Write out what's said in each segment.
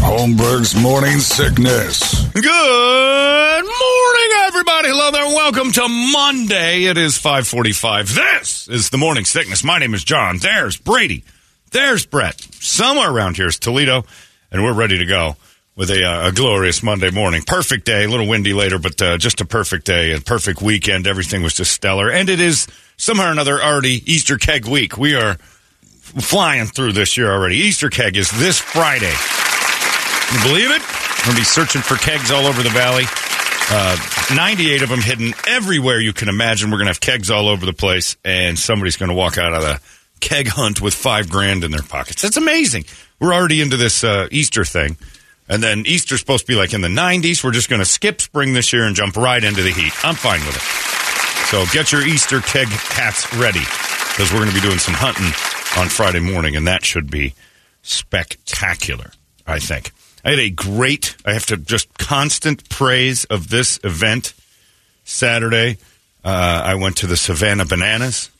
Holmberg's morning sickness. Good morning, everybody. Hello there. Welcome to Monday. It is 545. This is the morning sickness. My name is John. There's Brady. There's Brett. Somewhere around here is Toledo. And we're ready to go with a, uh, a glorious Monday morning. Perfect day. A little windy later, but uh, just a perfect day. A perfect weekend. Everything was just stellar. And it is somehow or another already Easter keg week. We are flying through this year already. Easter keg is this Friday. You believe it? We're going to be searching for kegs all over the valley. Uh, 98 of them hidden everywhere you can imagine. We're going to have kegs all over the place, and somebody's going to walk out of the keg hunt with five grand in their pockets. That's amazing. We're already into this uh, Easter thing. And then Easter's supposed to be like in the 90s. We're just going to skip spring this year and jump right into the heat. I'm fine with it. So get your Easter keg hats ready because we're going to be doing some hunting on Friday morning, and that should be spectacular, I think. I had a great, I have to just constant praise of this event Saturday. Uh, I went to the Savannah Bananas,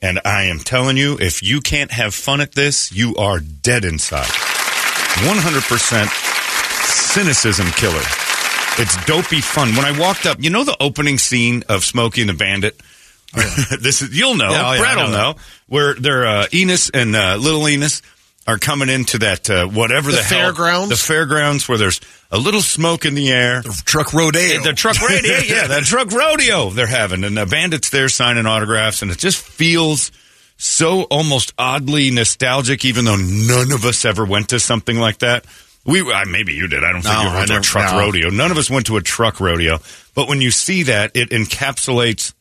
and I am telling you, if you can't have fun at this, you are dead inside. 100% cynicism killer. It's dopey fun. When I walked up, you know the opening scene of Smokey and the Bandit? this is you'll know. Yeah, oh, yeah, Brett will know know. Where they're uh, Enos and uh, little Enos are coming into that uh, whatever the, The hell fairgrounds? the fairgrounds where there's a little smoke in the air. The truck rodeo. The truck rodeo, yeah, that truck rodeo they're having, and the bandits there signing autographs, and it just feels so almost oddly nostalgic, even though none of us ever went to something like that. We uh, maybe you did. I don't think No, you ever went to a truck no. rodeo. None of us went to a truck rodeo, but when you see that, it encapsulates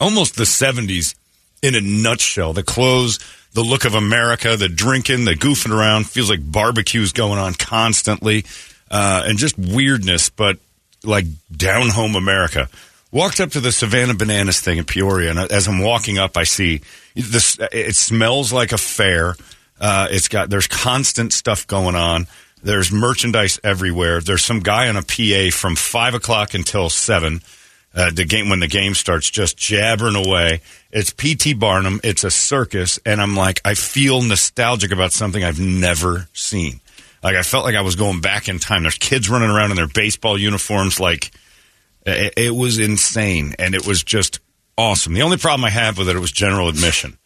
almost the 70s in a nutshell. The clothes, the look of America, the drinking, the goofing around, feels like barbecues going on constantly, uh, and just weirdness, but like down home America. Walked up to the Savannah Bananas thing in Peoria, and as I'm walking up, I see this. It smells like a fair. Uh, it's got there's constant stuff going on. There's merchandise everywhere. There's some guy on a PA from five o'clock until seven uh, the game when the game starts just jabbering away. It's PT Barnum. It's a circus, and I'm like, I feel nostalgic about something I've never seen. Like I felt like I was going back in time. There's kids running around in their baseball uniforms. Like it, it was insane, and it was just awesome. The only problem I have with it, it was general admission.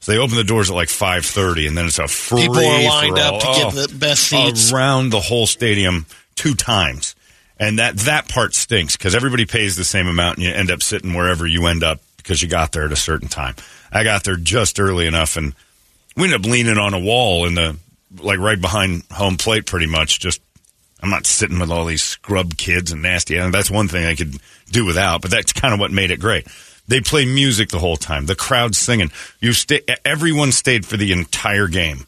So they open the doors at like five thirty, and then it's a free People are lined up to get Oh the best seats. around the whole stadium two times, and that that part stinks because everybody pays the same amount, and you end up sitting wherever you end up because you got there at a certain time. I got there just early enough, and we ended up leaning on a wall in the like right behind home plate, pretty much. Just I'm not sitting with all these scrub kids and nasty. And that's one thing I could do without, but that's kind of what made it great. They play music the whole time. The crowd singing. You stay. Everyone stayed for the entire game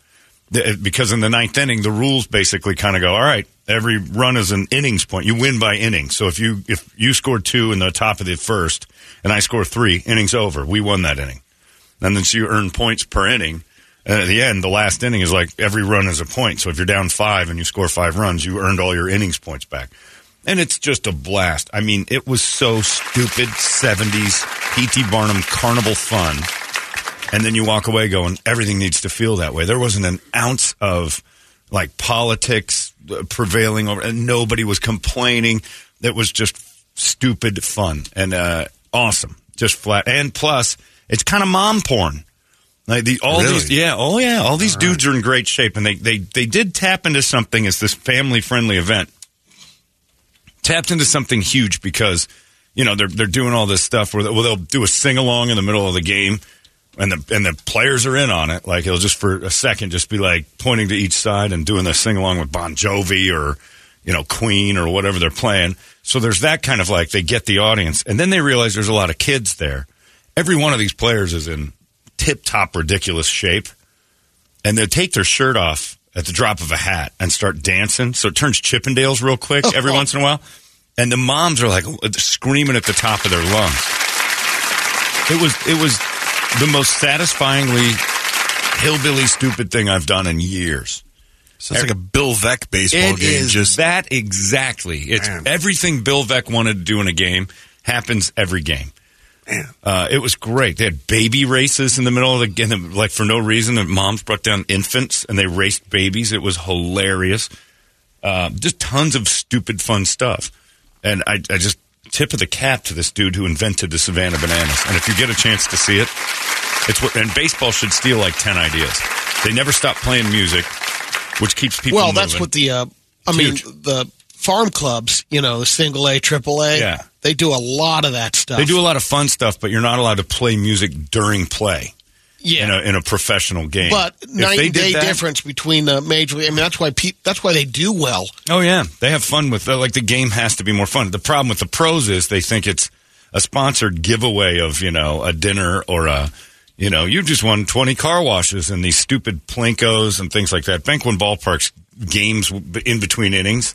because in the ninth inning, the rules basically kind of go, all right, every run is an innings point. You win by innings. So if you if you scored two in the top of the first, and I score three, innings over. We won that inning, and then so you earn points per inning. And at the end, the last inning is like every run is a point. So if you're down five and you score five runs, you earned all your innings points back. And it's just a blast. I mean, it was so stupid 70s P.T. Barnum carnival fun. And then you walk away going, everything needs to feel that way. There wasn't an ounce of like politics uh, prevailing over, and nobody was complaining. It was just stupid fun and uh, awesome, just flat. And plus, it's kind of mom porn. Like the all Really? these, yeah, oh yeah, all these dudes are in great shape, and they they they did tap into something as this family friendly event. Tapped into something huge because you know they're they're doing all this stuff where they, well, they'll do a sing along in the middle of the game and the and the players are in on it. Like he'll just for a second just be like pointing to each side and doing this sing along with Bon Jovi or you know Queen or whatever they're playing. So there's that kind of like they get the audience, and then they realize there's a lot of kids there. Every one of these players is in tip top ridiculous shape, and they take their shirt off at the drop of a hat and start dancing. So it turns Chippendales real quick oh. every once in a while, and the moms are like screaming at the top of their lungs. It was it was the most satisfyingly hillbilly stupid thing I've done in years. Sounds like a Bill Veeck baseball It game. is Just that exactly. It's Man. everything Bill Veeck wanted to do in a game happens every game. man. Uh, it was great. They had baby races in the middle of the game, like for no reason. The moms brought down infants and they raced babies. It was hilarious. Uh, just tons of stupid, fun stuff. And I, I just tip of the cap to this dude who invented the Savannah Bananas. And if you get a chance to see it, it's what. And baseball should steal like ten ideas. They never stop playing music, which keeps people. Well, that's moving. what the uh, I It's mean huge. the farm clubs, you know, the single A, triple A. Yeah. they do a lot of that stuff. They do a lot of fun stuff, but you're not allowed to play music during play yeah. in a in a professional game. but If night they and did day that- difference between the major. league- I mean, that's why pe- that's why they do well. Oh yeah, they have fun with like the game has to be more fun. The problem with the pros is they think it's a sponsored giveaway of you know a dinner or a you know you just won twenty car washes and these stupid plinkos and things like that. Bank One Ballpark's games in between innings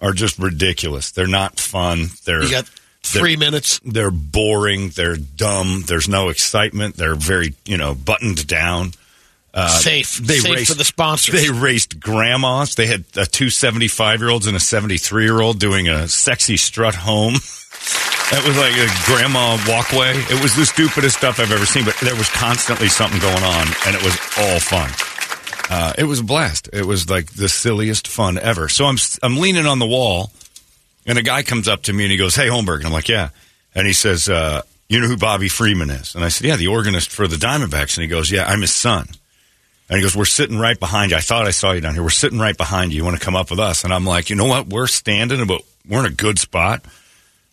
are just ridiculous. They're not fun. They're You got three minutes. they're boring. They're dumb. There's no excitement. They're very you know buttoned down. safe, Uh, They safe raced, for the sponsors. They raced grandmas. They had uh, two 75 year olds and a 73 year old doing a sexy strut home. That was like a grandma walkway. It was the stupidest stuff I've ever seen, but there was constantly something going on, and it was all fun. Uh, it was a blast. It was like the silliest fun ever. So I'm I'm leaning on the wall, and a guy comes up to me and he goes, "Hey, Holmberg," and I'm like, "Yeah," and he says, uh, "You know who Bobby Freeman is?" And I said, "Yeah, the organist for the Diamondbacks." And he goes, "Yeah, I'm his son." And he goes, We're sitting right behind you. I thought I saw you down here. We're sitting right behind you. You want to come up with us? And I'm like, You know what? We're standing, but we're in a good spot.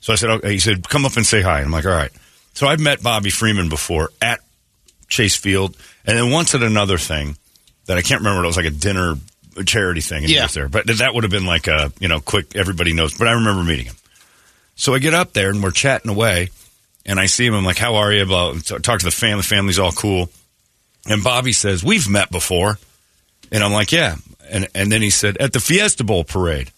So I said, okay. He said, Come up and say hi. And I'm like, All right. So I've met Bobby Freeman before at Chase Field, and then once at another thing that I can't remember. It was like a dinner charity thing, and he Yeah. was there. But that would have been like a, you know, quick, everybody knows. But I remember meeting him. So I get up there, and we're chatting away, and I see him. I'm like, How are you? About talk to the family. Family's all cool. And Bobby says, We've met before. And I'm like, Yeah. And and then he said, At the Fiesta Bowl parade.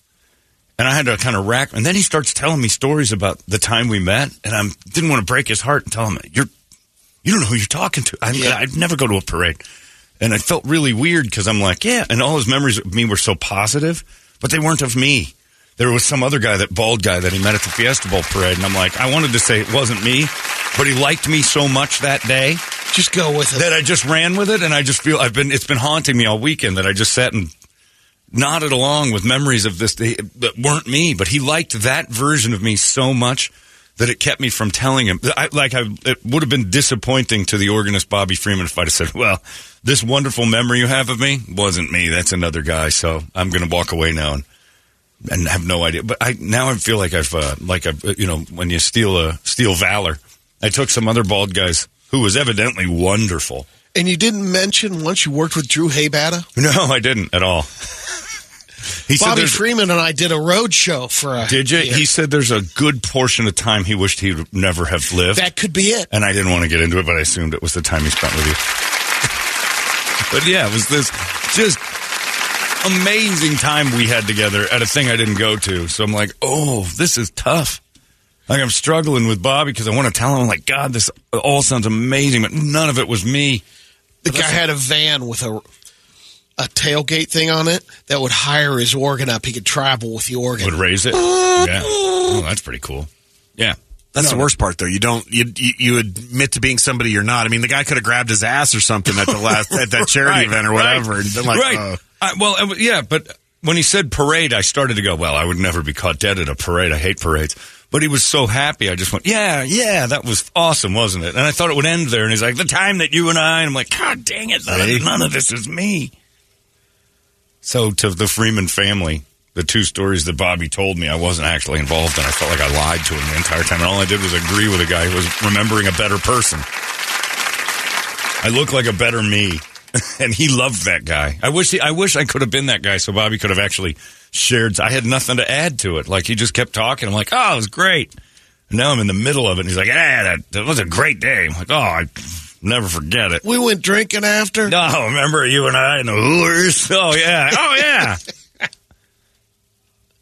And I had to kind of rack and then he starts telling me stories about the time we met, and I didn't want to break his heart and tell him, You're you don't know who you're talking to. I, Yeah. I'd never go to a parade. And I felt really weird because I'm like, yeah. And all his memories of me were so positive, but they weren't of me. There was some other guy, that bald guy that he met at the Fiesta Bowl parade. And I'm like, I wanted to say it wasn't me, but he liked me so much that day Just go with it. that I just ran with it, and I just feel I've been it's been haunting me all weekend that I just sat and nodded along with memories of this day that weren't me, but he liked that version of me so much that it kept me from telling him. I, like I, it would have been disappointing to the organist Bobby Freeman if I'd have said, "Well, this wonderful memory you have of me wasn't me. That's another guy." So I'm going to walk away now and and have no idea. But I now I feel like I've uh, like I've uh, you know when you steal a steal valor. I took some other bald guys who was evidently wonderful. and you didn't mention once you worked with Drew Haybata. No, I didn't at all. He Bobby Freeman and I did a road show for a. Did you? Yeah. He said there's a good portion of time he wished he'd never have lived. that could be it. and I didn't want to get into it, but I assumed it was the time he spent with you. But yeah, it was this just amazing time we had together at a thing I didn't go to. So I'm like, oh, this is tough. Like I'm struggling with Bobby because I want to tell him, like, God, this all sounds amazing, but none of it was me. The guy had a van with a a tailgate thing on it that would hire his organ up. He could travel with the organ. Would raise it. Yeah. Oh, that's pretty cool. Yeah. That's No. the worst part, though. You don't you, you admit to being somebody you're not. I mean, the guy could have grabbed his ass or something at the last at that charity Right, event or right, whatever, and been like, right. uh, I, well, yeah, but when he said parade, I started to go, well, I would never be caught dead at a parade. I hate parades. But he was so happy. I just went, yeah, yeah, that was awesome, wasn't it? And I thought it would end there. And he's like, the time that you and I, and I'm like, God dang it, none, none of this is me. So to the Freeman family, the two stories that Bobby told me, I wasn't actually involved in. I felt like I lied to him the entire time. And all I did was agree with a guy who was remembering a better person. I look like a better me. and he loved that guy. I wish he, I wish I could have been that guy so Bobby could have actually shared. I had nothing to add to it. Like he just kept talking. I'm like, oh, it was great. And now I'm in the middle of it. And he's like, yeah, that, that was a great day. I'm like, oh, I never forget it. We went drinking after. No, remember you and I and the Hooters? Oh yeah, oh yeah.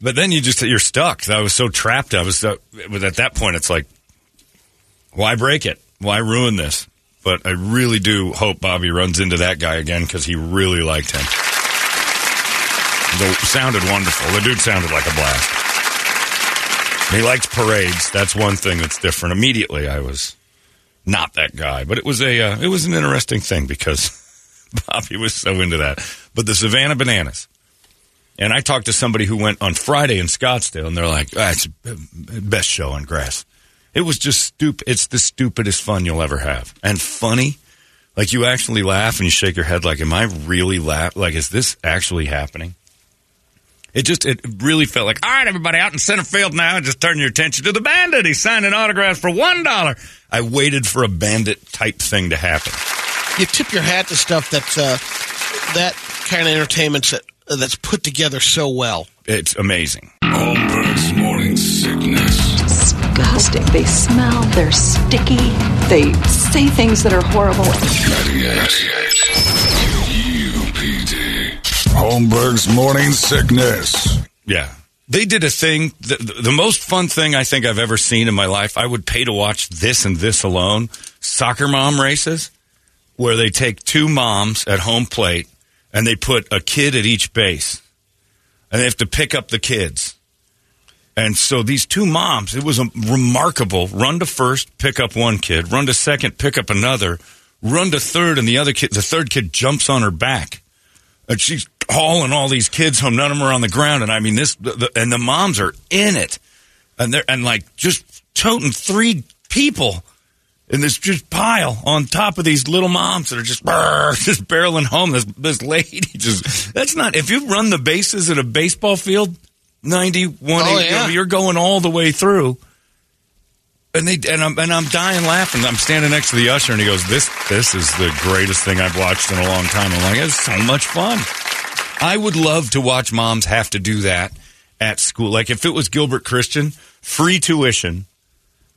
but then you just you're stuck. I was so trapped. I was so, but at that point, it's like, why break it? Why ruin this? But I really do hope Bobby runs into that guy again because he really liked him. The sounded wonderful. The dude sounded like a blast. He liked parades. That's one thing that's different. Immediately, I was not that guy, but it was a uh, it was an interesting thing because Bobby was so into that. But the Savannah Bananas, and I talked to somebody who went on Friday in Scottsdale, and they're like, ah, the best show on grass." It was just stupid. It's the stupidest fun you'll ever have, and funny. Like you actually laugh and you shake your head, like, "Am I really laugh? Like, is this actually happening?" It just it really felt like, all right, everybody out in center field now, and just turn your attention to the bandit. He's signing autographs for one dollar. I waited for a bandit type thing to happen. You tip your hat to stuff that's uh, that kind of entertainment that that's put together so well. It's amazing. Holmberg's morning sickness. disgusting. They smell, they're sticky, they say things that are horrible. 98. UPD. Holmberg's morning sickness. Yeah. They did a thing, the, the most fun thing I think I've ever seen in my life. I would pay to watch this and this alone. Soccer mom races, where they take two moms at home plate and they put a kid at each base. And they have to pick up the kids. And so these two moms, it was a remarkable run to first, pick up one kid, run to second, pick up another, run to third, and the other kid, the third kid jumps on her back. And she's hauling all these kids home. None of them are on the ground. And I mean, this, the, and the moms are in it. And they're, and like just toting three people in this just pile on top of these little moms that are just, brr, just barreling home. This, this lady just, that's not, if you run the bases at a baseball field, 91, Oh, yeah. you're going all the way through. And they and I'm and I'm dying laughing. I'm standing next to the usher, and he goes, "This this is the greatest thing I've watched in a long time." I'm like, "It's so much fun." I would love to watch moms have to do that at school. Like if it was Gilbert Christian, free tuition,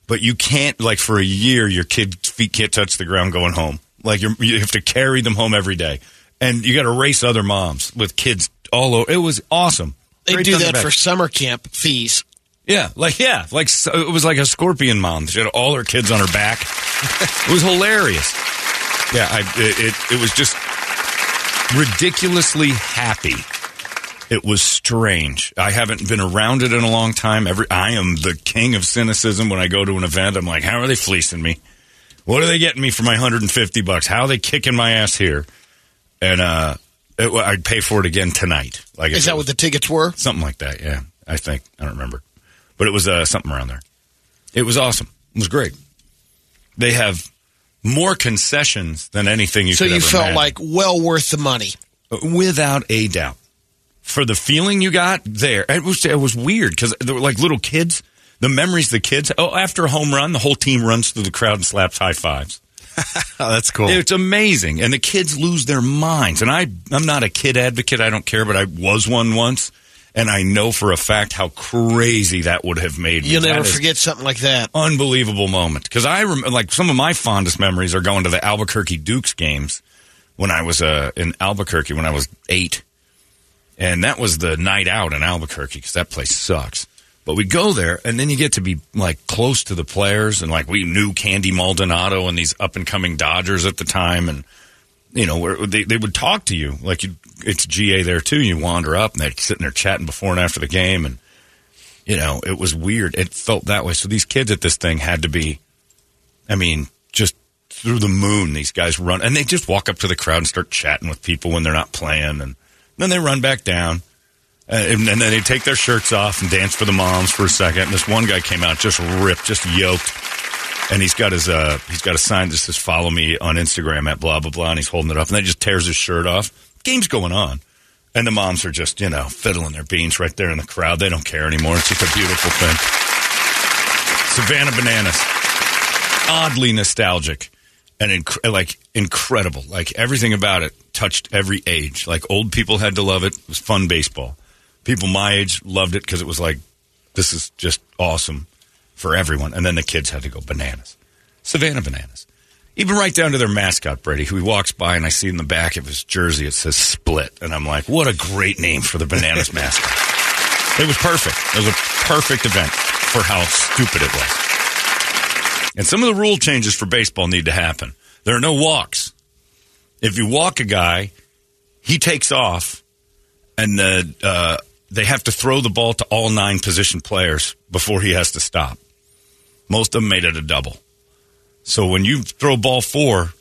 but you can't like for a year your kid's feet can't touch the ground going home. Like you're, you have to carry them home every day, and you got to race other moms with kids all over. It was awesome. They Great do that for summer camp fees. Yeah, like yeah, like so, it was like a scorpion mom. She had all her kids on her back. it was hilarious. Yeah, I, it, it it was just ridiculously happy. It was strange. I haven't been around it in a long time. Every I am the king of cynicism when I go to an event. I'm like, how are they fleecing me? What are they getting me for my 150 bucks? How are they kicking my ass here? And uh, it, I'd pay for it again tonight. Like Is that was- what the tickets were? Something like that, yeah. I think. I don't remember. But it was uh, something around there. It was awesome. It was great. They have more concessions than anything you So you felt imagine. like well worth the money. Without a doubt. For the feeling you got there, it was, it was weird because they were like little kids. The memories the kids, oh, after a home run, the whole team runs through the crowd and slaps high fives. Oh, that's cool. It's amazing, and the kids lose their minds. And I, I'm not a kid advocate. I don't care, but I was one once, and I know for a fact how crazy that would have made me. You'll never forget something like that. Unbelievable moment because I rem- like some of my fondest memories are going to the Albuquerque Dukes games when I was uh, in Albuquerque when I was eight, and that was the night out in Albuquerque because that place sucks. But we go there, and then you get to be like close to the players, and like we knew Candy Maldonado and these up and coming Dodgers at the time, and you know where they they would talk to you like you, it's GA there too. You wander up, and they're sitting there chatting before and after the game, and you know it was weird. It felt that way. So these kids at this thing had to be, I mean, just through the moon. These guys run, and they just walk up to the crowd and start chatting with people when they're not playing, and then they run back down. Uh, and, and then they take their shirts off and dance for the moms for a second. And this one guy came out just ripped, just yoked, and he's got his uh he's got a sign that says "Follow me on Instagram" at blah blah blah, and he's holding it up, and then he just tears his shirt off. Game's going on, and the moms are just you know fiddling their beans right there in the crowd. They don't care anymore. It's just a beautiful thing. Savannah Bananas, oddly nostalgic, and inc- like incredible. Like everything about it touched every age. Like old people had to love it. It was fun baseball. People my age loved it because it was like this is just awesome for everyone. And then the kids had to go bananas. Savannah bananas. Even right down to their mascot, Brady, who he walks by and I see in the back of his jersey it says split. And I'm like, what a great name for the bananas mascot. It was perfect. It was a perfect event for how stupid it was. And some of the rule changes for baseball need to happen. There are no walks. If you walk a guy, he takes off, and the, uh, they have to throw the ball to all nine position players before he has to stop. Most of them made it a double. So when you throw ball four,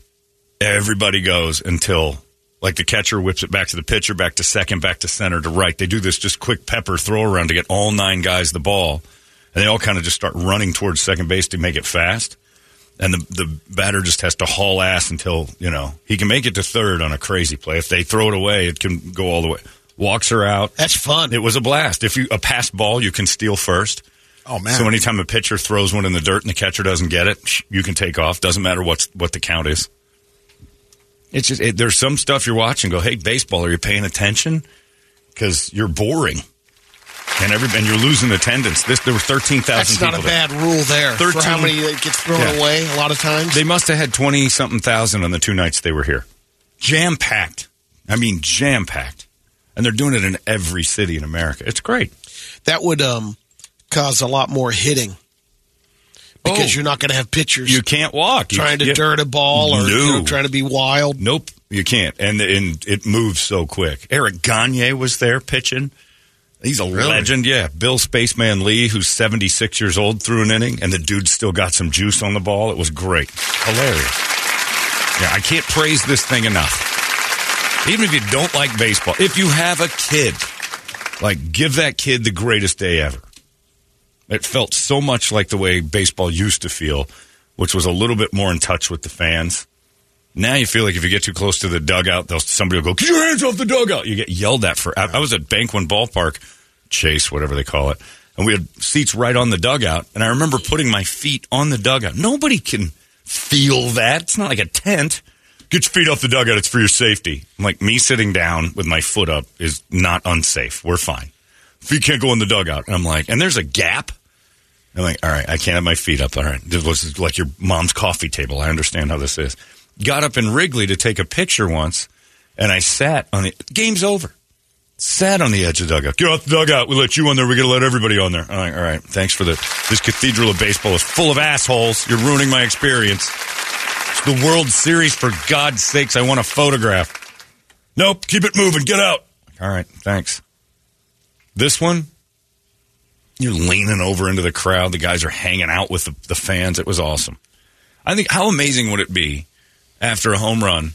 everybody goes until like the catcher whips it back to the pitcher, back to second, back to center to right. They do this just quick pepper throw around to get all nine guys the ball, and they all kind of just start running towards second base to make it fast. And the the batter just has to haul ass until you know he can make it to third on a crazy play. If they throw it away, it can go all the way. Walks are out. That's fun. It was a blast. If you a passed ball, you can steal first. Oh man! So anytime a pitcher throws one in the dirt and the catcher doesn't get it, you can take off. Doesn't matter what's what the count is. It's just it, there's some stuff you're watching. Go, hey, baseball, are you paying attention? Because you're boring, and every and you're losing attendance. This there were thirteen thousand That's not a there. bad rule there. For 13 how many that gets thrown Yeah. away a lot of times. They must have had twenty something thousand on the two nights they were here. Jam packed. I mean, jam packed. And they're doing it in every city in America. It's great. that would um, cause a lot more hitting because Oh. you're not going to have pitchers You can't walk. You- trying to you- dirt a ball or you know, trying to be wild. Nope, you can't. And and it moves so quick. Eric Gagne was there pitching. He's a legend. Yeah, Bill Spaceman Lee, who's 76 years old, threw an inning, and the dude still got some juice on the ball. It was great. Hilarious. Yeah, I can't praise this thing enough. Even if you don't like baseball, if you have a kid, like give that kid the greatest day ever. It felt so much like the way baseball used to feel, which was a little bit more in touch with the fans. Now you feel like if you get too close to the dugout, they'll, somebody will go, "Get your hands off the dugout!" You get yelled at for. I, I was at Bank One Ballpark, Chase, whatever they call it, and we had seats right on the dugout. And I remember putting my feet on the dugout. Nobody can feel that. It's not like a tent. Get your feet off the dugout. It's for your safety. I'm like me sitting down with my foot up is not unsafe. We're fine. Feet can't go in the dugout. And I'm like, and there's a gap. I'm like, all right, I can't have my feet up. All right, this was like your mom's coffee table. I understand how this is. Got up in Wrigley to take a picture once, and I sat on the game's over. Sat on the edge of the dugout. Get off the dugout. We let you on there. We're going to let everybody on there. I'm like, all right, thanks for the. This cathedral of baseball is full of assholes. You're ruining my experience. It's the World Series, for God's sakes. I want a photograph. Nope, keep it moving. Get out. All right, thanks. This one, you're leaning over into the crowd. The guys are hanging out with the, the fans. It was awesome. I think how amazing would it be after a home run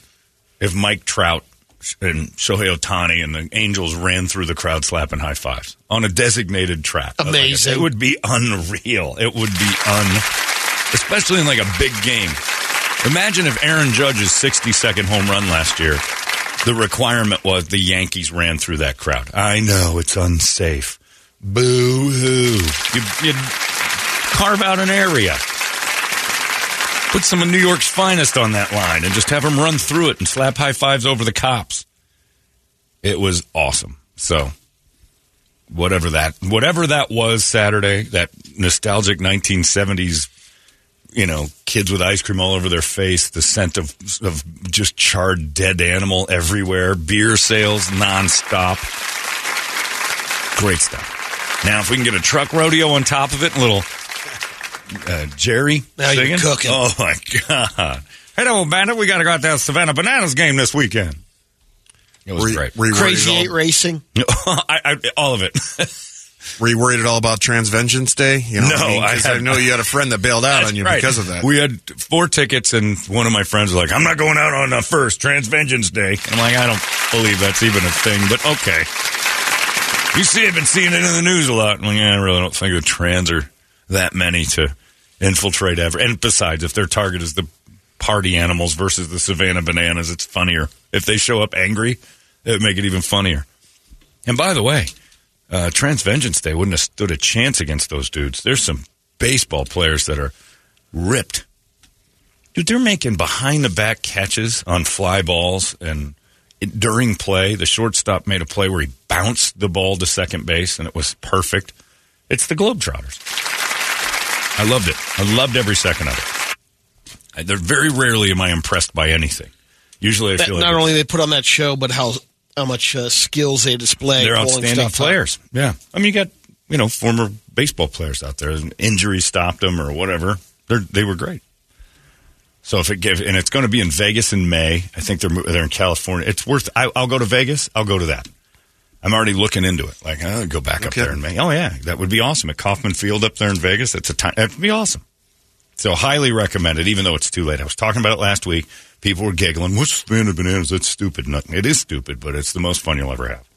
if Mike Trout and Shohei Ohtani and the Angels ran through the crowd slapping high fives on a designated track? Amazing. It would be unreal. It would be un, especially in like a big game. Imagine if Aaron Judge's 60 second home run last year, the requirement was the Yankees ran through that crowd. I know it's unsafe. Boo hoo. You'd, you'd carve out an area. Put some of New York's finest on that line and just have them run through it and slap high fives over the cops. It was awesome. So, whatever that whatever that was Saturday, that nostalgic 1970s, you know, kids with ice cream all over their face, the scent of of just charred dead animal everywhere, beer sales nonstop. Great stuff. Now, if we can get a truck rodeo on top of it, a little uh, Jerry Now you're cooking. Oh my god! Hey, old bandit, we got to go out to that Savannah Bananas game this weekend. It was Were you, great. were you Crazy Eight all, Racing. I, I, all of it. Were you worried at all about Transvengeance Day? You know No, I, mean? I, had- know you had a friend that bailed out on you Right. because of that. We had four tickets, and one of my friends was like, "I'm not going out on the first Transvengeance Day." I'm like, "I don't believe that's even a thing," but okay. You see, I've been seeing it in the news a lot. I'm like, yeah, I really don't think the trans are that many to infiltrate ever. And besides, if their target is the party animals versus the Savannah bananas, it's funnier. If they show up angry, it would make it even funnier. And by the way, uh, Transvengeance Day wouldn't have stood a chance against those dudes. There's some baseball players that are ripped. Dude, they're making behind the back catches on fly balls and during play, the shortstop made a play where he bounced the ball to second base and it was perfect. It's the Globetrotters. I loved it. I loved every second of it. I, they're very rarely am I impressed by anything. Usually, I That feel like not only they put on that show, but how how much uh, skills they display. they're outstanding out. players. Yeah, I mean, you got you know former baseball players out there. Injuries stopped them or whatever. They they were great. So if it gives, and it's going to be in Vegas in May. I think they're they're in California. It's worth. I, I'll go to Vegas. I'll go to that. I'm already looking into it. Like I'll go back up there in May. Oh yeah, that would be awesome at Cashman Field up there in Vegas. That's a time. That'd be awesome. So highly recommended, even though it's too late. I was talking about it last week. People were giggling. What's stand of bananas? That's stupid. No, it is stupid, but it's the most fun you'll ever have.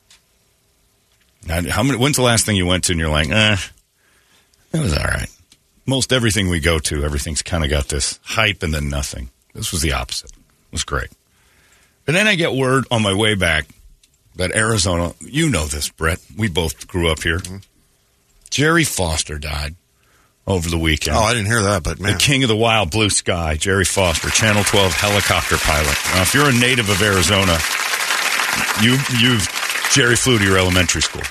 Now, how many? When's the last thing you went to and you're like, eh, that was all right. Most everything we go to, everything's kind of got this hype and then nothing. This was the opposite. It was great. And then I get word on my way back that Arizona, you know this, Brett. We both grew up here. Mm-hmm. Jerry Foster died over the weekend. Oh, I didn't hear that, but The king of the wild blue sky, Jerry Foster, Channel 12 helicopter pilot. Now, if you're a native of Arizona, you you've Jerry flew to your elementary school.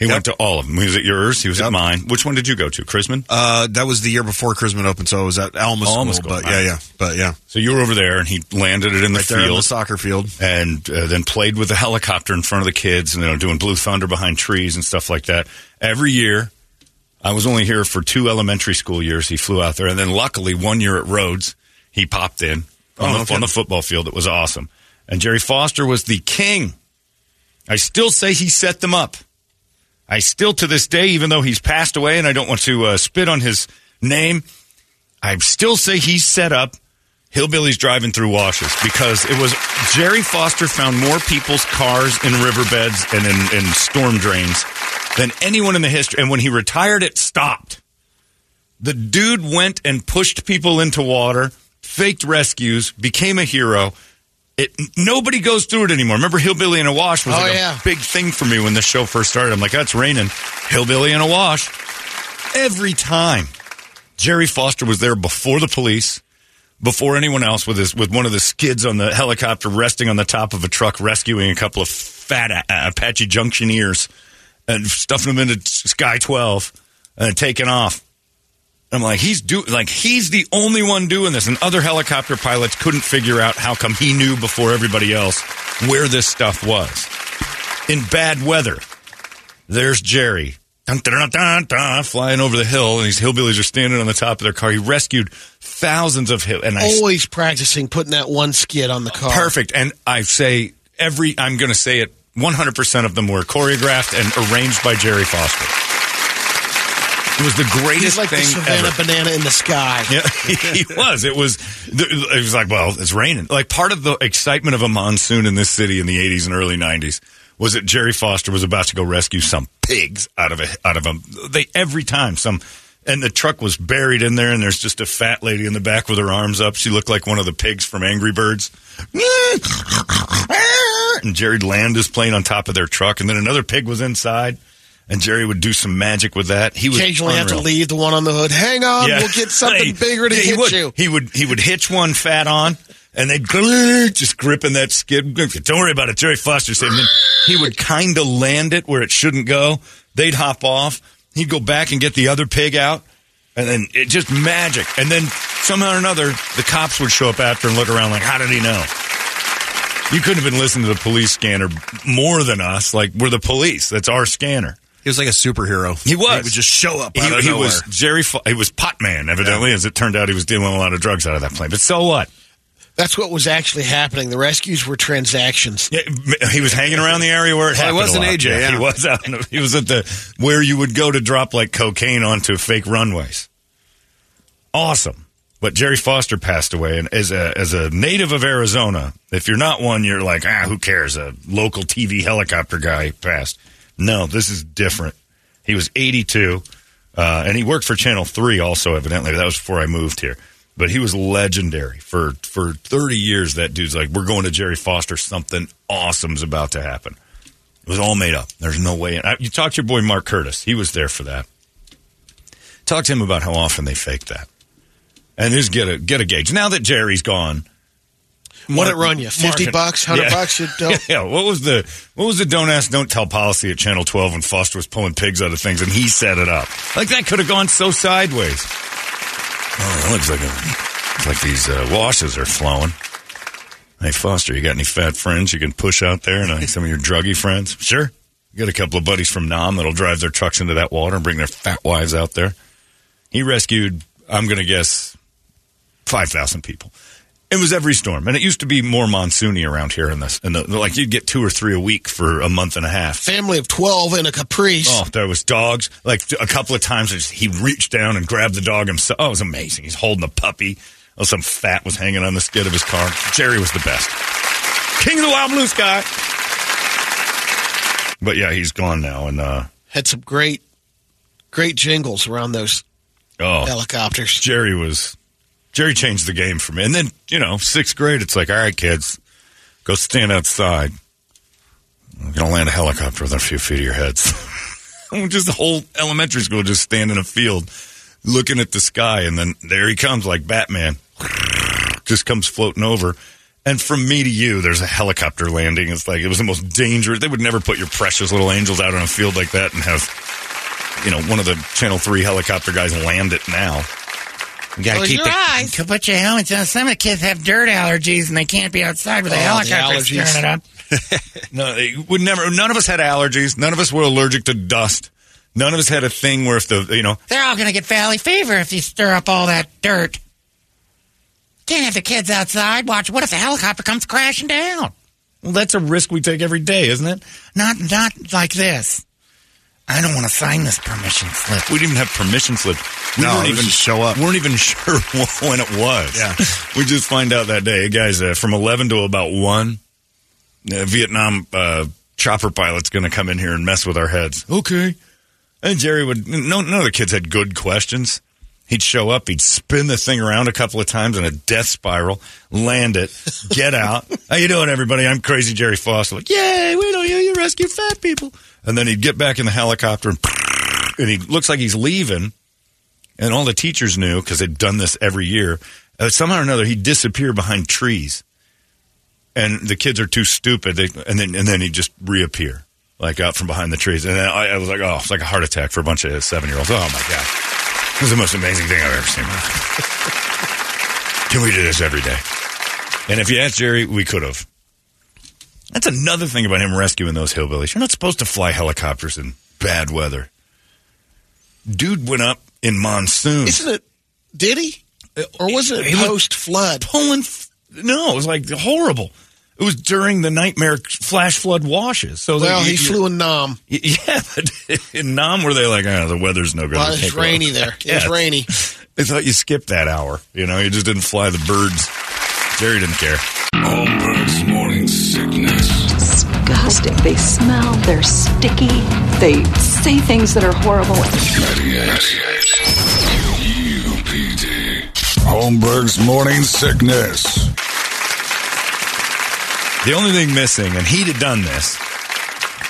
He Yep. went to all of them. He was at yours. He was at mine. Which one did you go to? Chrisman? Uh, that was the year before Chrisman opened, so it was at Alma School. Alma School. But yeah, yeah, but yeah, So you were over there, and he landed it in the right in the soccer field. and uh, then played with the helicopter in front of the kids, and you know, doing Blue Thunder behind trees and stuff like that. Every year, I was only here for two elementary school years. He flew out there, and then luckily one year at Rhodes, he popped in on, Oh, the, okay. on the football field. It was awesome. And Jerry Foster was the king. I still say he set them up. I still, to this day, even though he's passed away, and I don't want to uh, spit on his name, I still say he set up hillbillies driving through washes because it was Jerry Foster found more people's cars in riverbeds and in, in storm drains than anyone in the history. And when he retired, it stopped. The dude went and pushed people into water, faked rescues, became a hero. It nobody goes through it anymore. Remember, Hillbilly in a Wash was Oh, like yeah. a big thing for me when the show first started. I'm like, that's raining. Hillbilly in a Wash. Every time, Jerry Foster was there before the police, before anyone else, with his with one of the skids on the helicopter resting on the top of a truck, rescuing a couple of fat uh, Apache Junctioneers and stuffing them into Sky 12 and taking off. I'm like, he's do like he's the only one doing this, and other helicopter pilots couldn't figure out how come he knew before everybody else where this stuff was. In bad weather, there's Jerry. Dun, dun, dun, dun, flying over the hill, and these hillbillies are standing on the top of their car. He rescued thousands of hill, and I Always practicing putting that one skid on the car. perfect. And I say every, I'm going to say it, 100 percent of them were choreographed and arranged by Jerry Foster. It was the He's greatest like the thing Savannah ever. banana in the sky. Yeah, he was. It was. It was like, well, it's raining. Like part of the excitement of a monsoon in this city in the '80s and early '90s was that Jerry Foster was about to go rescue some pigs out of a out of a. They every time some. And the truck was buried in there, and there's just a fat lady in the back with her arms up. She looked like one of the pigs from Angry Birds. And Jerry'd land his plane on top of their truck, and then another pig was inside, and Jerry would do some magic with that. He was Occasionally have to leave the one on the hood. Hang on, we'll get something He- bigger to he hit would, you. He would he would hitch one fat on, and they'd just gripping that skid. Don't worry about it. Jerry Foster said. Then he would kind of land it where it shouldn't go. They'd hop off. He'd go back and get the other pig out, and then it just magic. And then somehow or another, the cops would show up after and look around like, how did he know? You couldn't have been listening to the police scanner more than us. Like we're the police. That's our scanner. He was like a superhero. He was. He would just show up He, out of he was Jerry. Fo- He was pot man, evidently. As it turned out, he was dealing a lot of drugs out of that plane. But so what? That's what was actually happening. The rescues were transactions. Yeah, he was hanging around the area where it Well, he happened. was a in lot. AJ, yeah. he was out. in the- He was at the where you would go to drop like cocaine onto fake runways. Awesome. But Jerry Foster passed away, and as a as a native of Arizona, if you're not one, you're like, ah, who cares? A local TV helicopter guy passed. No, this is different. He was 82, uh, and he worked for Channel Three also. Evidently, that was before I moved here. But he was legendary for for 30 years. That dude's like, we're going to Jerry Foster. Something awesome's about to happen. It was all made up. There's no way. I, you talked to your boy Mark Curtis. He was there for that. Talk to him about how often they faked that. and just get a get a gauge. Now that Jerry's gone, What it run you? Fifty Mark- bucks, hundred Yeah. bucks? You don't. Yeah, what was the what was the don't ask, don't tell policy at Channel 12 when Foster was pulling pigs out of things and he set it up? Like that could have gone so sideways. Oh, that looks like a, like these uh, washes are flowing. Hey Foster, you got any fat friends you can push out there? And uh, some of your druggy friends? Sure. You got a couple of buddies from Nam that'll drive their trucks into that water and bring their fat wives out there. He rescued, I'm going to guess, 5,000 people. It was every storm, and it used to be more monsoony around here in this. In the, like you'd get two or three a week for a month and a half. Family of twelve in a caprice. Oh, there was dogs. Like a couple of times, just- he reached down and grabbed the dog himself. Oh, it was amazing. He's holding a puppy. Oh, some fat was hanging on the skid of his car. Jerry was the best. King of the wild blue sky. But yeah, he's gone now, and uh, Had some great, great jingles around those oh, helicopters. Jerry was Jerry changed the game for me. And then, you know, sixth grade, it's like, all right, kids, go stand outside. I'm gonna land a helicopter within a few feet of your heads. just the whole elementary school just stand in a field looking at the sky and then there he comes like Batman. Just comes floating over. And from me to you, there's a helicopter landing. It's like it was the most dangerous. They would never put your precious little angels out on a field like that and have, you know, one of the Channel Three helicopter guys land it now. You gotta Close keep your the, eyes. Go put your helmets on. Some of the kids have dirt allergies and they can't be outside with a Oh, the helicopter allergies. stirring it up. No, they would never. None of us had allergies. None of us were allergic to dust. None of us had a thing where if the you know They're all gonna get valley fever if you stir up all that dirt. Can't have the kids outside. Watch. What if the helicopter comes crashing down? well that's a risk we take every day, isn't it? Not, not like this. I don't want to sign this permission slip. We didn't even have permission slip. We No, weren't even show up. We weren't even sure when it was. Yeah. we just find out that day, guys. Uh, from eleven to about one, uh, Vietnam uh, chopper pilot's going to come in here and mess with our heads. Okay. And Jerry would. No, none of the kids had good questions. He'd show up, he'd spin the thing around a couple of times in a death spiral, land it, get out. How you doing, everybody? I'm Crazy Jerry Foster. Like, yay, we know you. You rescue fat people. And then he'd get back in the helicopter and, and he looks like he's leaving. And all the teachers knew because they'd done this every year. Uh, somehow or another, he'd disappear behind trees. And the kids are too stupid. They, and then and then he'd just reappear, like out from behind the trees. And I, I was like, oh, it's like a heart attack for a bunch of seven year olds. Oh, my God. It was the most amazing thing I've ever seen. Can we do this every day? And if you ask Jerry, we could have. That's another thing about him rescuing those hillbillies. You're not supposed to fly helicopters in bad weather. Dude went up in monsoon. Isn't it? Did he? Or was it He post flood? pulling. f- No, it was like horrible. It was during the nightmare flash flood washes. So Well, they, he you- flew in Nam. Yeah, but in Nam, were they like, oh, the weather's no good? Well, We it's rainy out." there. It Yeah. was rainy. They thought you skipped that hour. You know, you just didn't fly the birds. Jerry didn't care. Holmberg's morning sickness. Disgusting. They smell. They're sticky. They say things that are horrible. 98. UPD. Holmberg's morning sickness. The only thing missing, and he'd have done this,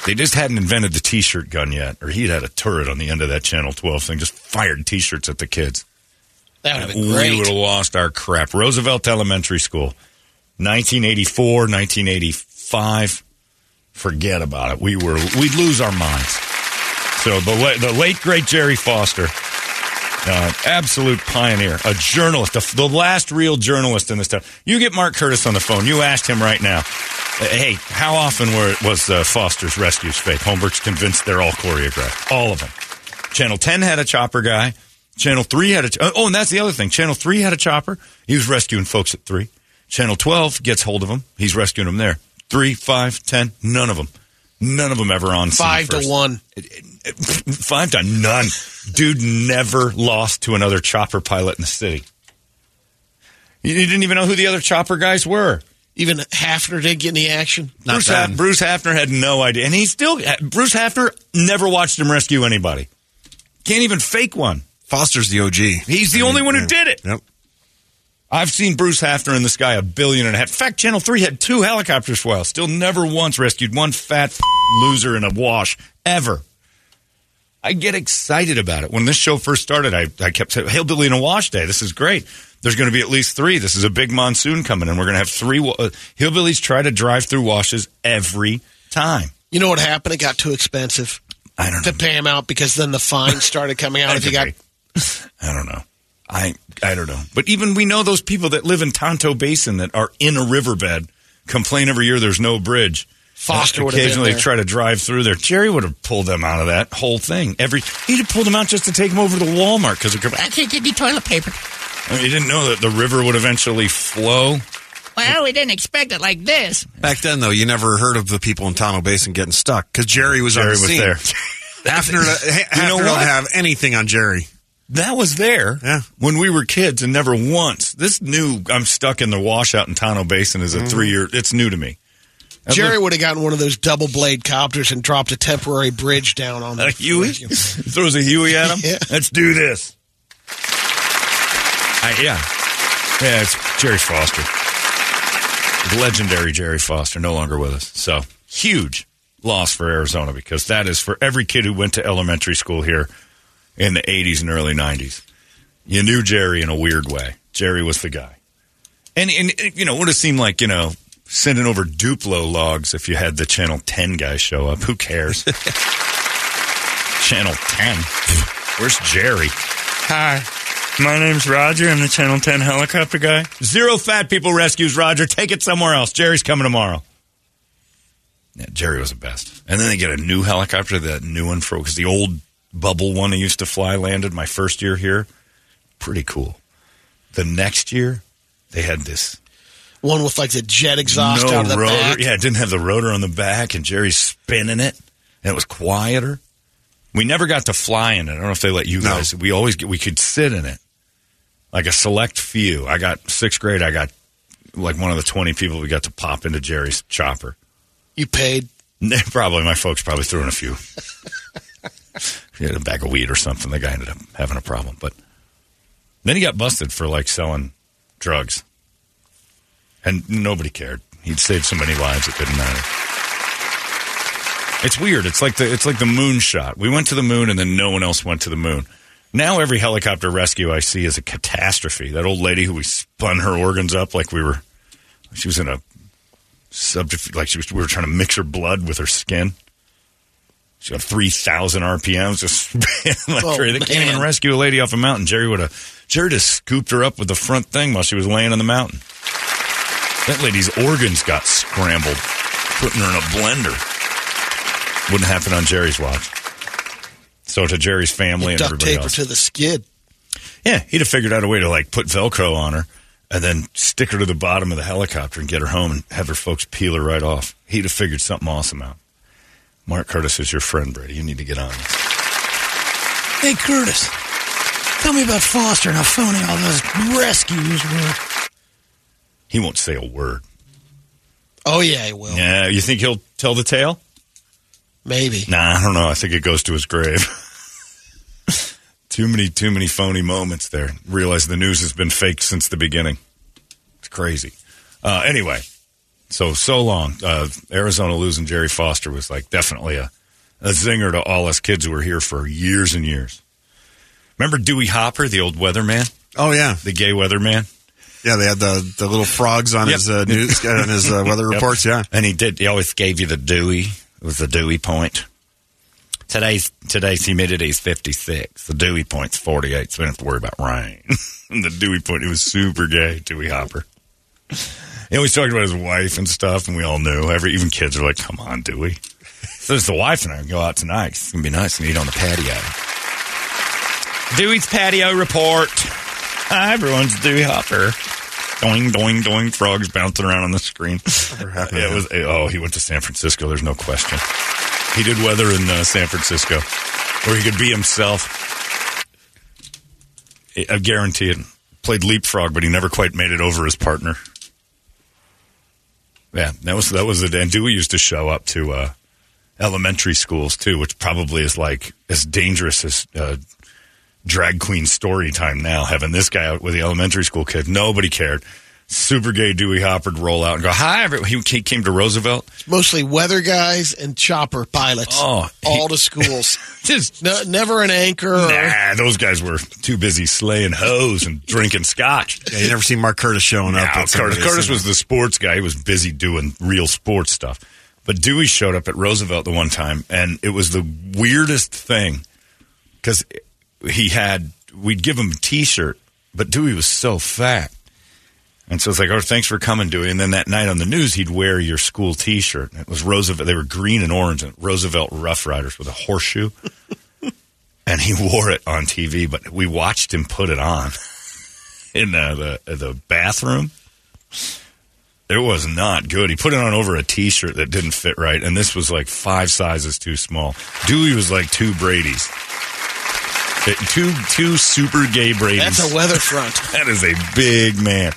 they just hadn't invented the T-shirt gun yet, or he'd had a turret on the end of that Channel 12 thing, just fired T-shirts at the kids. That would have been We would have lost our crap. Roosevelt Elementary School, 1984, 1985. Forget about it. We were we'd lose our minds. So the the late great Jerry Foster, uh, absolute pioneer, a journalist, the, the last real journalist in this town. You get Mark Curtis on the phone. You asked him right now. Hey, how often were, was uh, Foster's rescues fake? Holmberg's convinced they're all choreographed, all of them. Channel 10 had a chopper guy. Channel 3 had a. Ch- oh, and that's the other thing. Channel 3 had a chopper. He was rescuing folks at 3. Channel 12 gets hold of him. He's rescuing them there. 3, five, ten. None of them. None of them ever on scene Five to one. Five to none. Dude never lost to another chopper pilot in the city. You didn't even know who the other chopper guys were. Even Hafner didn't get any action. Not Bruce, bad. Haf- Bruce Hafner had no idea. And he still, Bruce Hafner never watched him rescue anybody. Can't even fake one. Foster's the OG. He's the only one who did it. Yep. I've seen Bruce Hafner in the sky a billion and a half. In fact, Channel 3 had two helicopters for a while. Still never once rescued one fat f- loser in a wash, ever. I get excited about it. When this show first started, I, I kept saying, Hillbilly in a wash day. This is great. There's going to be at least three. This is a big monsoon coming, and we're going to have three wa- uh, hillbillies try to drive through washes every time. You know what happened? It got too expensive I don't to know. pay him out because then the fines started coming out. if you got I don't know. I I don't know. But even we know those people that live in Tonto Basin that are in a riverbed complain every year there's no bridge. Foster Uh, would have been occasionally there. try to drive through there. Jerry would have pulled them out of that whole thing. Every he'd have pulled them out just to take them over to Walmart because I can't get any toilet paper. I mean, you didn't know that the river would eventually flow. Well, we didn't expect it like this. Back then, though, you never heard of the people in Tonto Basin getting stuck because Jerry was on Jerry the was scene. there. Hafner, Hafner You know don't have anything on Jerry. That was there Yeah. when we were kids and never once. This new I'm stuck in the washout in Tonto Basin is a mm-hmm. three year. It's new to me. I've Jerry looked- would have gotten one of those double blade copters and dropped a temporary bridge down on the A Huey? Throws a Huey at him? Yeah. Let's do this. I, yeah. Yeah, it's Jerry Foster. Legendary Jerry Foster, no longer with us. So, huge loss for Arizona because that is for every kid who went to elementary school here in the 80s and early 90s. You knew Jerry in a weird way. Jerry was the guy. And, and you know, it would have seemed like, you know, sending over Duplo logs if you had the Channel 10 guy show up. Who cares? Channel 10. Where's Jerry? Hi. My name's Roger. I'm the Channel 10 helicopter guy. Zero Fat People rescues Roger. Take it somewhere else. Jerry's coming tomorrow. Yeah, Jerry was the best. And then they get a new helicopter, that new one for because the old bubble one I used to fly landed my first year here. Pretty cool. The next year, they had this One with like the jet exhaust no out of the rotor. back. Yeah, it didn't have the rotor on the back, and Jerry's spinning it, and it was quieter. We never got to fly in it. I don't know if they let you No. guys. We always get, we could sit in it, like a select few. I got sixth grade. I got like one of the twenty people we got to pop into Jerry's chopper. You paid. Probably my folks probably threw in a few. he had a bag of weed or something. The guy ended up having a problem, but then he got busted for like selling drugs, and nobody cared. He'd saved so many lives it didn't matter. It's weird. It's like the it's like the moon shot. We went to the moon, and then no one else went to the moon. Now every helicopter rescue I see is a catastrophe. That old lady who we spun her organs up like we were, she was in a subject like she was we were trying to mix her blood with her skin. Three thousand RPMs just like Oh. They can't even rescue a lady off a mountain. Jerry would have Jerry just scooped her up with the front thing while she was laying on the mountain. That lady's organs got scrambled, putting her in a blender. Wouldn't happen on Jerry's watch. So to Jerry's family and everybody tape her else. to the skid. Yeah, he'd have figured out a way to like put Velcro on her and then stick her to the bottom of the helicopter and get her home and have her folks peel her right off. He'd have figured something awesome out. Mark Curtis is your friend, Brady. You need to get on. Hey, Curtis, tell me about Foster and how phony all those rescues were. He won't say a word. Oh yeah, he will. Yeah, you think he'll tell the tale? Maybe. Nah, I don't know. I think it goes to his grave. too many, too many phony moments there. Realize the news has been faked since the beginning. It's crazy. Uh, anyway, so so long. Uh, Arizona losing Jerry Foster was like definitely a, a zinger to all us kids who were here for years and years. Remember Dewey Hopper, the old weatherman, Oh yeah, the gay weatherman? yeah. They had the the little frogs on Yep. his uh, news on his uh, weather Yep. reports. Yeah, And he did. He always gave you the Dewey. It was the Dewey point. Today's today's humidity is fifty six. The Dewey point's forty eight. So we don't have to worry about rain. the Dewey point, he was super gay. Dewey Hopper. He always talked about his wife and stuff, and we all knew. Every even kids are like, "Come on, Dewey." So there's the wife and I go out tonight. It's gonna be nice and eat on the patio. Dewey's patio report. Hi, everyone's Dewey Hopper. Doing, doing, doing. Frogs bouncing around on the screen. Yeah, it was. Oh, he went to San Francisco. There's no question. He did weather in uh, San Francisco, where he could be himself. I I guarantee it. Played leapfrog, but he never quite made it over his partner. Yeah, that was that was the and Dewey used to show up to uh, elementary schools too, which probably is like as dangerous as uh, drag queen story time now. Having this guy out with the elementary school kid, nobody cared. Super gay Dewey Hopper to roll out and go, "Hi." every-" He he came to Roosevelt. Mostly weather guys and chopper pilots. Oh, all the schools. Just no, never an anchor. or- nah, those guys were too busy slaying hoes and drinking scotch. Yeah, you never see Mark Curtis showing up. At Curtis, Curtis was the sports guy. He was busy doing real sports stuff. But Dewey showed up at Roosevelt the one time, and it was the weirdest thing because he had we'd give him a T-shirt, but Dewey was so fat, and so it's like, oh, thanks for coming, Dewey. And then that night on the news, he'd wear your school T-shirt. And it was Roosevelt. They were green and orange, and Roosevelt Rough Riders with a horseshoe. and he wore it on TV, but we watched him put it on in uh, the the bathroom. It was not good. He put it on over a T-shirt that didn't fit right, and this was like five sizes too small. Dewey was like two Brady's, two two super gay Brady's. That's a weather front. That is a big man.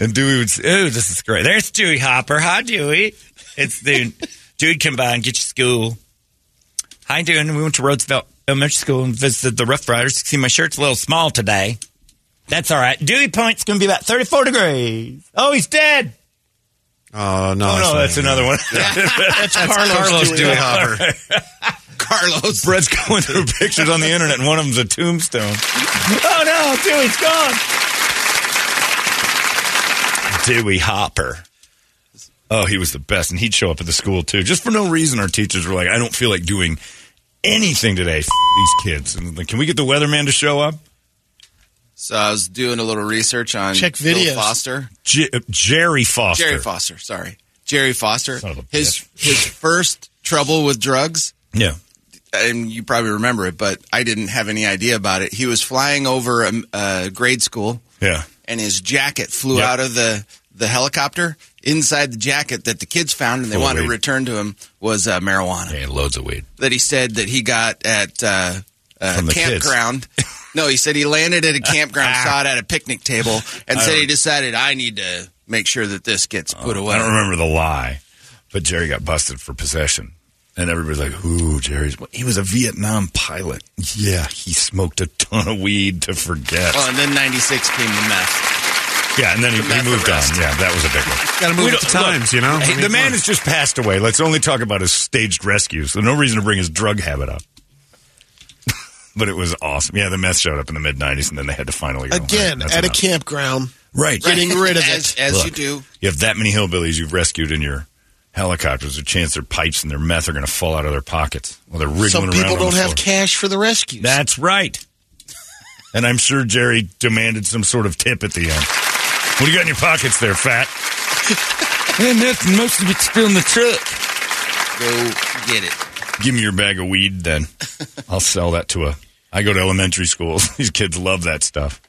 And Dewey would say, oh, this is great. There's Dewey Hopper. Hi, Dewey. It's the dude, come by and get you school. Hi, Dewey. We went to Roosevelt Elementary School and visited the Rough Riders. See, my shirt's a little small today. That's all right. Dewey Point's going to be about 34 degrees. Oh, he's dead. Oh no! Oh, no, that's another one. That's Carlos, Carlos Dewey Dewey Hopper. Hopper. Carlos. Brett's going through pictures on the internet, and one of them's a tombstone. Oh, no. Dewey's gone. Dewey Hopper. Oh, he was the best. And he'd show up at the school, too. Just for no reason, our teachers were like, I don't feel like doing anything today. F- these kids. And like, can we get the weatherman to show up? So I was doing a little research on Check Bill videos. Foster. J- uh, Jerry Foster. Jerry Foster, sorry. Jerry Foster. Son of a His bitch. his first trouble with drugs, Yeah. and you probably remember it, but I didn't have any idea about it. He was flying over a, a grade school, Yeah. and his jacket flew Yep. out of the the helicopter. Inside the jacket that the kids found, and they Full wanted to weed. return to him, was uh, marijuana Yeah, loads of weed. that he said that he got at uh, a From the kids. campground. no, he said he landed at a campground, saw it at a picnic table, and I said he decided I need to make sure that this gets put away. I don't remember the lie, but Jerry got busted for possession. And everybody's like, ooh, Jerry's. He was a Vietnam pilot. Yeah, he smoked a ton of weed to forget. Well, and then '96 came the meth. Yeah, and then he, he moved arrest. on. Yeah, that was a big one. Gotta move We with the times, you know? hey, I mean, the man come has just passed away. Let's only talk about his staged rescues. So no reason to bring his drug habit up. but it was awesome. Yeah, the meth showed up in the mid '90s, and then they had to finally go. Again, "All right, that's at a campground, Right. getting rid of as, it. as you Look, do. You have that many hillbillies you've rescued in your helicopters. There's a chance their pipes and their meth are going to fall out of their pockets while they're wriggling Some around. people on the don't have floor. cash for the rescues. That's right. And I'm sure Jerry demanded some sort of tip at the end. What do you got in your pockets there, fat? and nothing. Most of it's still in the truck. Go get it. Give me your bag of weed, then. I'll sell that to a. I go to elementary schools. These kids love that stuff.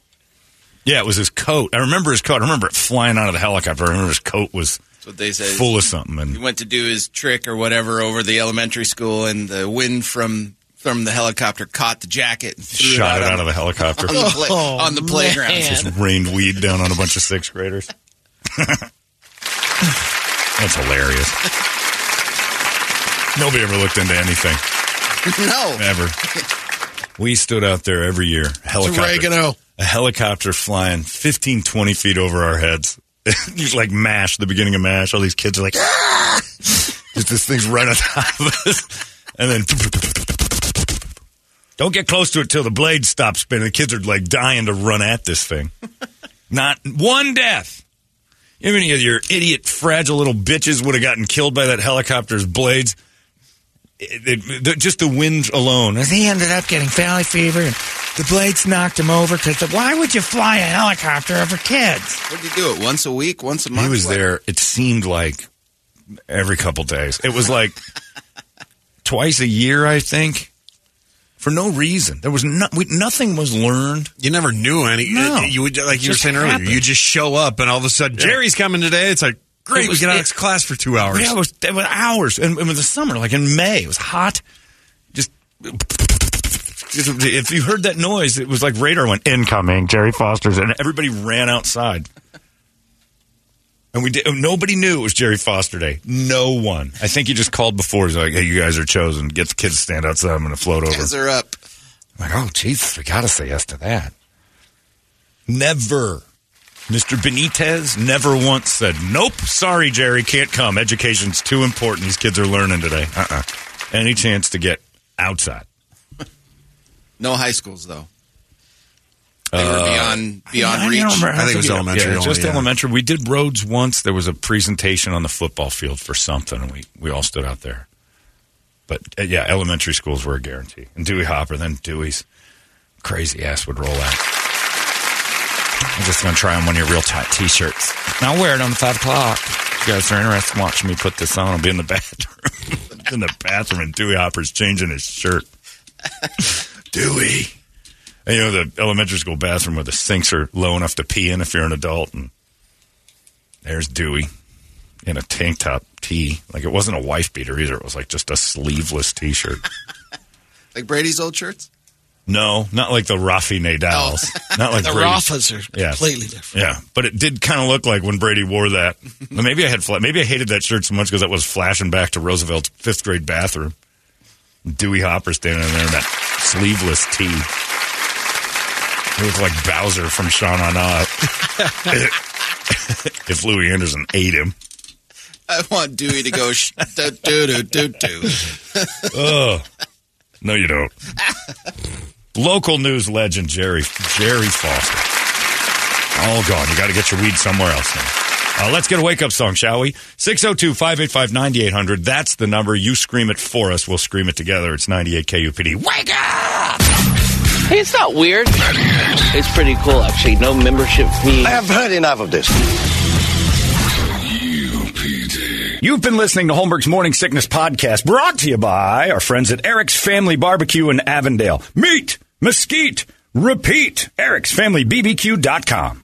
Yeah, it was his coat. I remember his coat. I remember it flying out of the helicopter. I remember his coat was That's what they say. full of something. And He went to do his trick or whatever over the elementary school, and the wind from from the helicopter caught the jacket and threw shot it it out, out of the helicopter. on the, play, Oh, on the playground. man. Just rained weed down on a bunch of sixth graders. That's hilarious. Nobody ever looked into anything no, ever. We stood out there every year. It's Helicopter, oregano. a helicopter flying 15, 20 feet over our heads. Just like MASH, the beginning of MASH. All these kids are like, ah! Just this thing's right on top of us. And then, don't get close to it till the blade stops spinning. The kids are like dying to run at this thing. Not one death. If any of your idiot, fragile little bitches would have gotten killed by that helicopter's blades. It- it- the- just the wind alone. He ended up getting valley fever, and the blades knocked him over. Because why would you fly a helicopter over kids? what did you do it once a week, once a month? He was What? there. It seemed like every couple days. It was like twice a year, I think, for no reason. There was no, we, nothing was learned. You never knew any. No. You would like you were Just saying earlier. You just show up, and all of a sudden, Jerry's coming today. It's like great. It was- we get out it- of class for two hours. Yeah, it was, it was hours, and it was the summer, like in May. It was hot. Just. just- If you heard that noise, it was like radar went incoming. Jerry Foster's, and everybody ran outside. And we did. Nobody knew it was Jerry Foster Day. No one. I think he just called before. He's like, "Hey, you guys are chosen. Get the kids to stand outside. I'm going to float over." Guys are up. I'm like, oh, Jesus, we got to say yes to that. Never. Mr. Benitez never once said, "Nope, sorry, Jerry, can't come. Education's too important. These kids are learning today." Uh-uh. Any chance to get outside? No high schools though. They were beyond beyond I reach. don't remember. I think it was elementary Yeah, only, just yeah. elementary. We did roads once. There was a presentation on the football field for something, and we, we all stood out there. But uh, yeah, elementary schools were a guarantee. And Dewey Hopper, then Dewey's crazy ass would roll out. I'm just going to try on one of your real tight t shirts. I'll wear it on the 5 o'clock. If you guys are interested in watching me put this on, I'll be in the bathroom. in the bathroom, and Dewey Hopper's changing his shirt. Dewey. And, you know, the elementary school bathroom where the sinks are low enough to pee in if you're an adult. And there's Dewey in a tank top tee. Like, it wasn't a wife beater either. It was like just a sleeveless t shirt. Like Brady's old shirts. No, not like the Rafi Nadals. Oh. Not like The Brady. Rafas are Yeah. completely different. Yeah, but it did kind of look like when Brady wore that. Maybe I had fla- maybe I hated that shirt so much because that was flashing back to Roosevelt's fifth grade bathroom. Dewey Hopper standing in there in that sleeveless tee. He looked like Bowser from Sha Na Na. if Louie Anderson ate him. I want Dewey to go sh- do do do do do. Ugh. No, you don't. Local news legend Jerry Jerry Foster. All gone. You got to get your weed somewhere else now. Uh, let's get a wake up song, shall we? 602 585 9800. That's the number. You scream it for us. We'll scream it together. It's 98 KUPD. Wake up! Hey, it's not weird. It's pretty cool, actually. No membership fee. I have heard enough of this. UPD. You've been listening to Holmberg's Morning Sickness Podcast, brought to you by our friends at Eric's Family Barbecue in Avondale. Meet, mesquite, repeat. Eric'sFamilyBBQ.com.